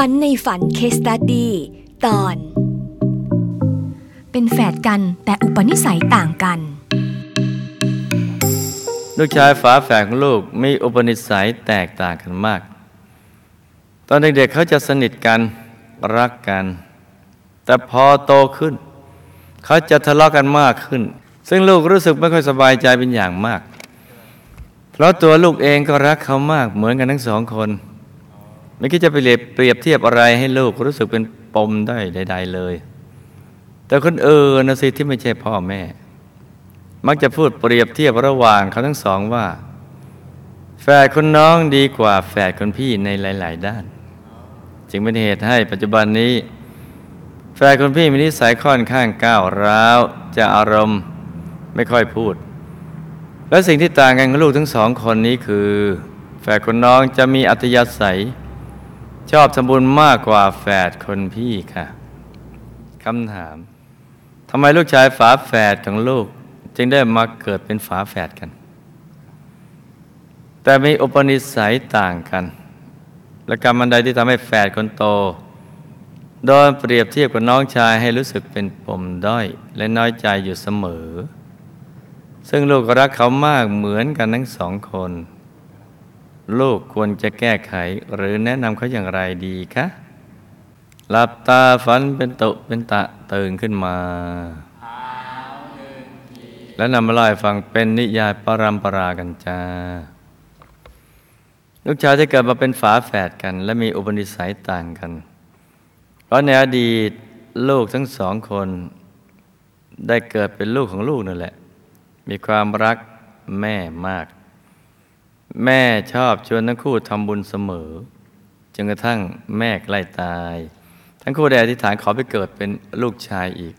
ฝันในฝันเคสตัดดี้ตอน เป็นแฝดกันแต่อุปนิสัยต่างกัน ลูกชายฝาแฝดของลูกมีอุปนิสัยแตกต่างกันมาก ตอนเด็กๆเขาจะสนิทกันรักกัน แต่พอโตขึ้น เขาจะทะเลาะกันมากขึ้น ซึ่งลูกรู้สึกไม่ค่อยสบายใจเป็นอย่างมาก เพราะตัวลูกเองก็รักเขามากเหมือนกันทั้งสองคน ไม่คิดจะไปเปรียบเทียบอะไรให้ลูกรู้สึกเป็นปมได้ใด ๆ เลย แต่คนเอื่นนะสิที่ไม่ใช่พ่อแม่ มักจะพูดเปรียบเทียบระหว่างเขาทั้งสองว่า แฝดคนน้องดีกว่าแฝดคนพี่ในหลาย ๆ ด้าน จึงเป็นเหตุให้ปัจจุบันนี้ แฝดคนพี่มีนิสัยค่อนข้างก้าวร้าว จะอารมณ์ไม่ค่อยพูด และสิ่งที่ต่างกันของลูกทั้งสองคนนี้คือ แฝดคนน้องจะมีอัธยาศัย ชอบทำบุญมากกว่าแฝดคนพี่ค่ะคำถามทำไมลูกชายฝาแฝดของลูก จึงได้มาเกิดเป็นฝาแฝดกัน แต่มีอุปนิสัยต่างกัน และกรรมอันใดที่ทำให้แฝดคนโต โดนเปรียบเทียบกับน้องชายให้รู้สึกเป็นปมด้อย และน้อยใจอยู่เสมอ ซึ่งลูกก็รักเขามากเหมือนกันทั้งสองคน ลูกควรจะแก้ไขหรือแนะนำเขาอย่างไรดีคะหลับตาฝันเป็นตุเป็นตะตื่นขึ้นมาแล้วนำมาเล่าให้ฟังเป็นนิยายปรัมปรากันจ้าลูกชายที่เกิดมาเป็นฝาแฝดกัน และมีอุปนิสัยต่างกัน เพราะในอดีตลูกทั้งสองคน ได้เกิดเป็นลูกของลูกนั่นแหละ มีความรักแม่มาก แม่ชอบชวนทั้งคู่ทำบุญเสมอจนกระทั่งแม่ใกล้ตาย ทั้งคู่ได้อธิษฐานขอไปเกิดเป็นลูกชายอีก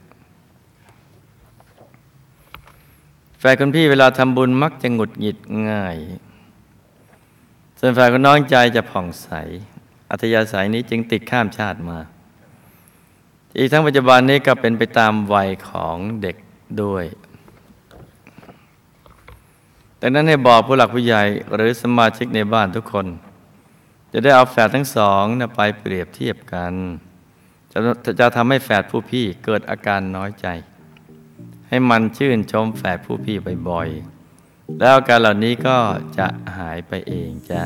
แฟนคนพี่เวลาทำบุญมักจะหงุดหงิดง่าย ส่วนแฟนคนน้องใจจะผ่องใส อัธยาศัยนี้จึงติดข้ามชาติมา อีกทั้งปัจจุบันนี้ก็เป็นไปตามวัยของเด็กด้วย ดังนั้นให้บอกผู้หลักผู้ใหญ่หรือสมาชิกในบ้านทุกคน จะได้เอาแฝดทั้งสองนะไปเปรียบเทียบกัน จะจะทำให้แฝดผู้พี่เกิดอาการน้อยใจ ให้มันชื่นชมแฝดผู้พี่บ่อยๆแล้วอาการเหล่านี้ก็จะหายไปเองจ้า